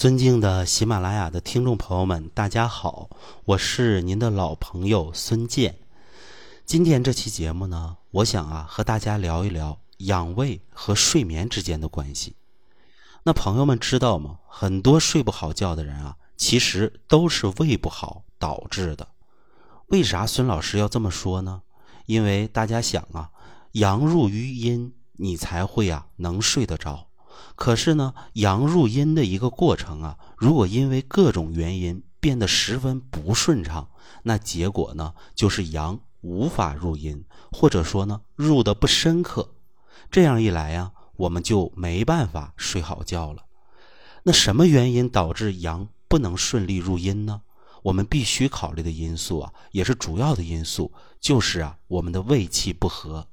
尊敬的喜马拉雅的听众朋友们，大家好，我是您的老朋友孙健。今天这期节目呢，我想啊和大家聊一聊养胃和睡眠之间的关系。那朋友们知道吗？很多睡不好觉的人啊，其实都是胃不好导致的。为啥孙老师要这么说呢？因为大家想啊，阳入于阴，你才会啊能睡得着。可是呢，阳入阴的一个过程啊，如果因为各种原因变得十分不顺畅，那结果呢，就是阳无法入阴，或者说呢，入的不深刻。这样一来呀，我们就没办法睡好觉了。那什么原因导致阳不能顺利入阴呢？我们必须考虑的因素啊，也是主要的因素，就是啊，我们的胃气不和。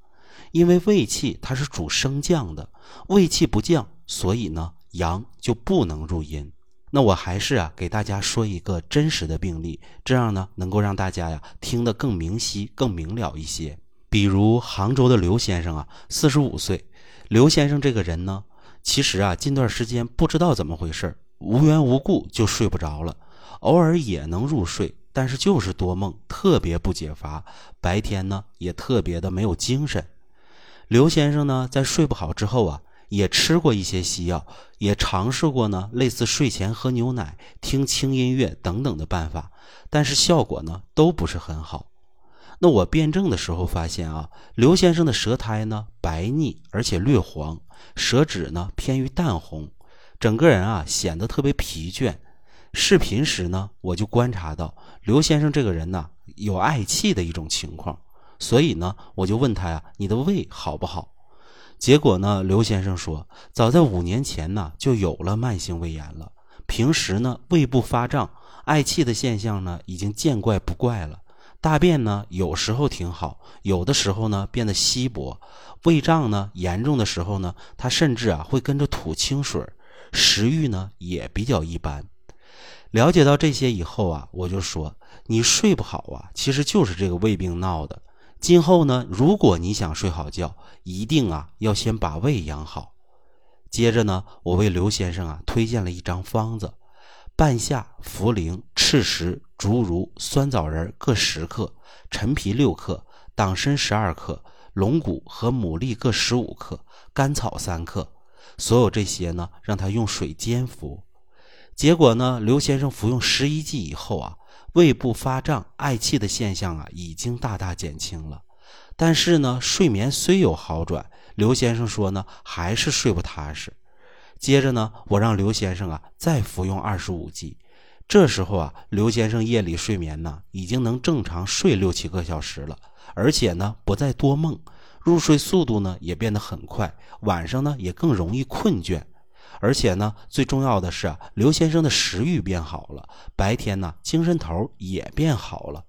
因为胃气它是主升降的，胃气不降。所以呢，阳就不能入阴。那我还是啊，给大家说一个真实的病例，这样呢，能够让大家呀听得更明晰、更明了一些。比如杭州的刘先生啊，四十五岁。刘先生这个人呢，其实啊，近段时间不知道怎么回事，无缘无故就睡不着了，偶尔也能入睡，但是就是多梦，特别不解乏。白天呢，也特别的没有精神。刘先生呢，在睡不好之后啊。也吃过一些西药，也尝试过呢，类似睡前喝牛奶、听轻音乐等等的办法，但是效果呢都不是很好。那我辩证的时候发现啊，刘先生的舌苔呢白腻，而且略黄，舌质呢偏于淡红，整个人啊显得特别疲倦。视频时呢，我就观察到刘先生这个人呢有嗳气的一种情况，所以呢，我就问他呀：“你的胃好不好？”结果呢？刘先生说，早在五年前呢，就有了慢性胃炎了。平时呢，胃部发胀、嗳气的现象呢，已经见怪不怪了。大便呢，有时候挺好，有的时候呢，变得稀薄。胃胀呢，严重的时候呢，他甚至啊，会跟着吐清水。食欲呢，也比较一般。了解到这些以后啊，我就说，你睡不好啊，其实就是这个胃病闹的。今后呢，如果你想睡好觉，一定啊要先把胃养好。接着呢，我为刘先生啊推荐了一张方子：半夏、茯苓、赤石、竹茹、酸枣仁各十克，陈皮六克，党参十二克，龙骨和牡蛎各十五克，甘草三克。所有这些呢，让他用水煎服。结果呢，刘先生服用十一剂以后啊。胃部发胀、嗳气的现象啊，已经大大减轻了。但是呢，睡眠虽有好转，刘先生说呢，还是睡不踏实。接着呢，我让刘先生啊再服用二十五剂。这时候啊，刘先生夜里睡眠呢，已经能正常睡六七个小时了，而且呢，不再多梦，入睡速度呢也变得很快，晚上呢也更容易困倦。而且呢，最重要的是啊，刘先生的食欲变好了，白天呢精神头也变好了。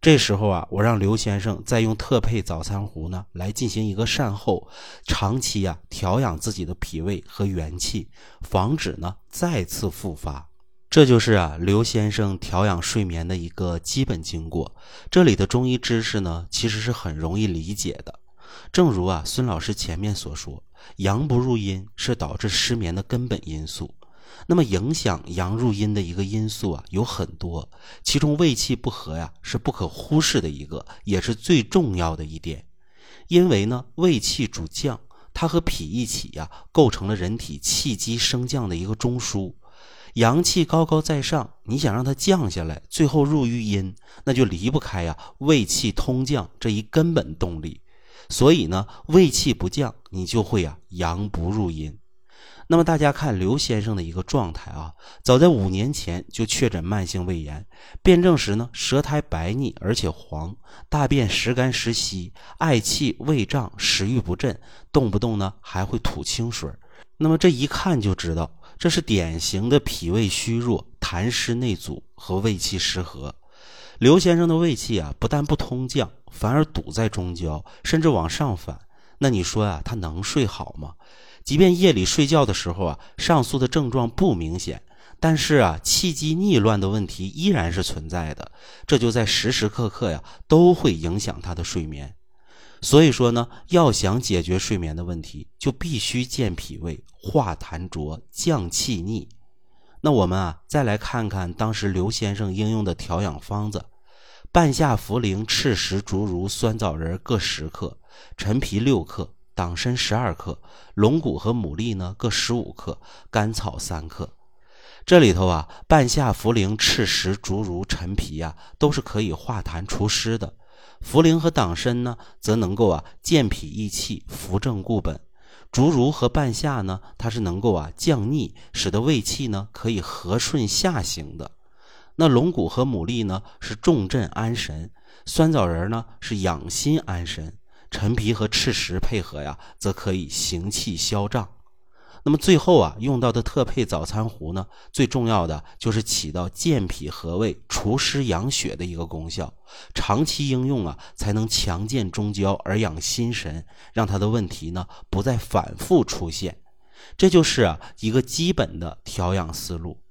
这时候啊，我让刘先生再用特配早餐壶呢来进行一个善后，长期啊调养自己的脾胃和元气，防止呢再次复发。这就是啊刘先生调养睡眠的一个基本经过。这里的中医知识呢，其实是很容易理解的。正如啊孙老师前面所说。阳不入阴是导致失眠的根本因素。那么，影响阳入阴的一个因素啊有很多，其中胃气不和呀是不可忽视的一个，也是最重要的一点。因为呢，胃气主降，它和脾一起呀，构成了人体气机升降的一个中枢。阳气高高在上，你想让它降下来，最后入于阴，那就离不开呀胃气通降这一根本动力。所以呢，胃气不降，你就会啊阳不入阴。那么大家看刘先生的一个状态啊，早在五年前就确诊慢性胃炎，辩证时呢，舌苔白腻而且黄，大便时干时稀，嗳气、胃胀、食欲不振，动不动呢还会吐清水。那么这一看就知道，这是典型的脾胃虚弱、痰湿内阻和胃气失和。刘先生的胃气啊，不但不通降，反而堵在中焦，甚至往上反。那你说啊，他能睡好吗？即便夜里睡觉的时候啊，上述的症状不明显，但是啊，气机逆乱的问题依然是存在的。这就在时时刻刻呀，都会影响他的睡眠。所以说呢，要想解决睡眠的问题，就必须健脾胃、化痰浊、降气逆。那我们啊，再来看看当时刘先生应用的调养方子：半夏、茯苓、赤石、竹茹、酸枣仁各十克，陈皮六克，党参十二克，龙骨和牡蛎呢各十五克，甘草三克。这里头啊，半夏、茯苓、赤石、竹茹、陈皮呀，都是可以化痰除湿的。茯苓和党参呢，则能够啊健脾益气、扶正固本；竹茹和半夏呢，它是能够啊降逆，使得胃气呢可以和顺下行的。那龙骨和牡蛎呢，是重镇安神；酸枣仁呢，是养心安神；陈皮和赤石配合呀，则可以行气消胀。那么最后啊，用到的特配早餐糊呢，最重要的就是起到健脾和胃、除湿养血的一个功效。长期应用啊，才能强健中焦而养心神，让他的问题呢不再反复出现。这就是啊一个基本的调养思路。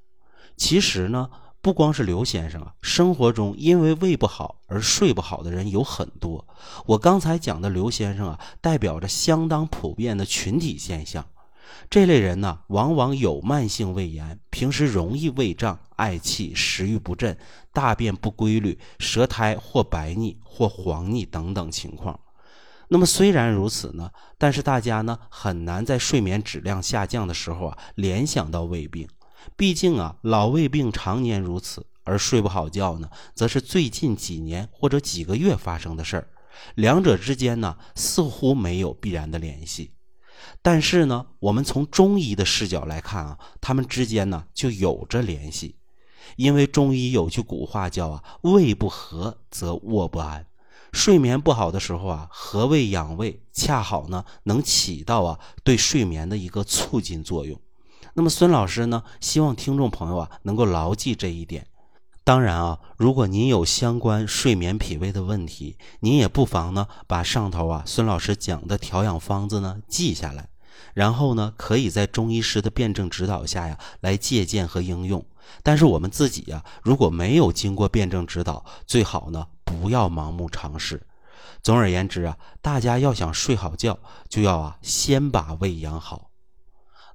其实呢，不光是刘先生啊，生活中因为胃不好而睡不好的人有很多。我刚才讲的刘先生啊，代表着相当普遍的群体现象。这类人呢，往往有慢性胃炎，平时容易胃胀、嗳气、食欲不振、大便不规律、舌苔或白腻或黄腻等等情况。那么虽然如此呢，但是大家呢很难在睡眠质量下降的时候啊联想到胃病。毕竟啊，老胃病常年如此，而睡不好觉呢，则是最近几年或者几个月发生的事儿。两者之间呢，似乎没有必然的联系。但是呢，我们从中医的视角来看啊，他们之间呢就有着联系，因为中医有句古话叫啊“胃不和则卧不安”，睡眠不好的时候啊，和胃养胃恰好呢能起到啊对睡眠的一个促进作用。那么孙老师呢，希望听众朋友啊能够牢记这一点。当然啊，如果您有相关睡眠脾胃的问题，您也不妨呢把上头啊孙老师讲的调养方子呢记下来，然后呢可以在中医师的辩证指导下呀来借鉴和应用。但是我们自己呀如果没有经过辩证指导，最好呢不要盲目尝试。总而言之啊，大家要想睡好觉，就要啊先把胃养好。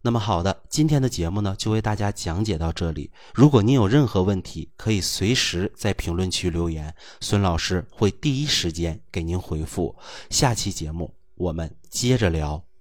那么好的，今天的节目呢就为大家讲解到这里。如果您有任何问题，可以随时在评论区留言，孙老师会第一时间给您回复。下期节目我们接着聊。